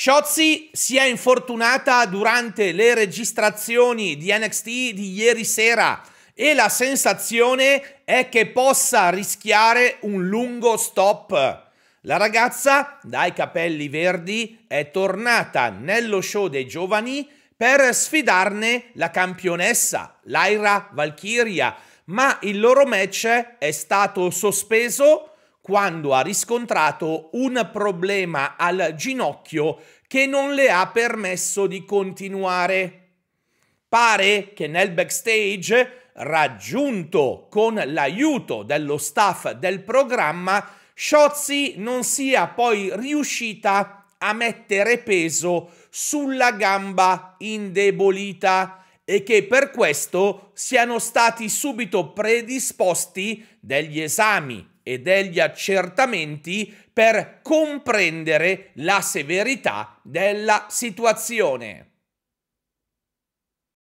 Shotzi si è infortunata durante le registrazioni di NXT di ieri sera e la sensazione è che possa rischiare un lungo stop. La ragazza dai capelli verdi è tornata nello show dei giovani per sfidarne la campionessa, Lyra Valkyria, ma il loro match è stato sospeso quando ha riscontrato un problema al ginocchio che non le ha permesso di continuare. Pare che nel backstage, raggiunto con l'aiuto dello staff del programma, Shotzi non sia poi riuscita a mettere peso sulla gamba indebolita e che per questo siano stati subito predisposti degli esami e degli accertamenti per comprendere la severità della situazione.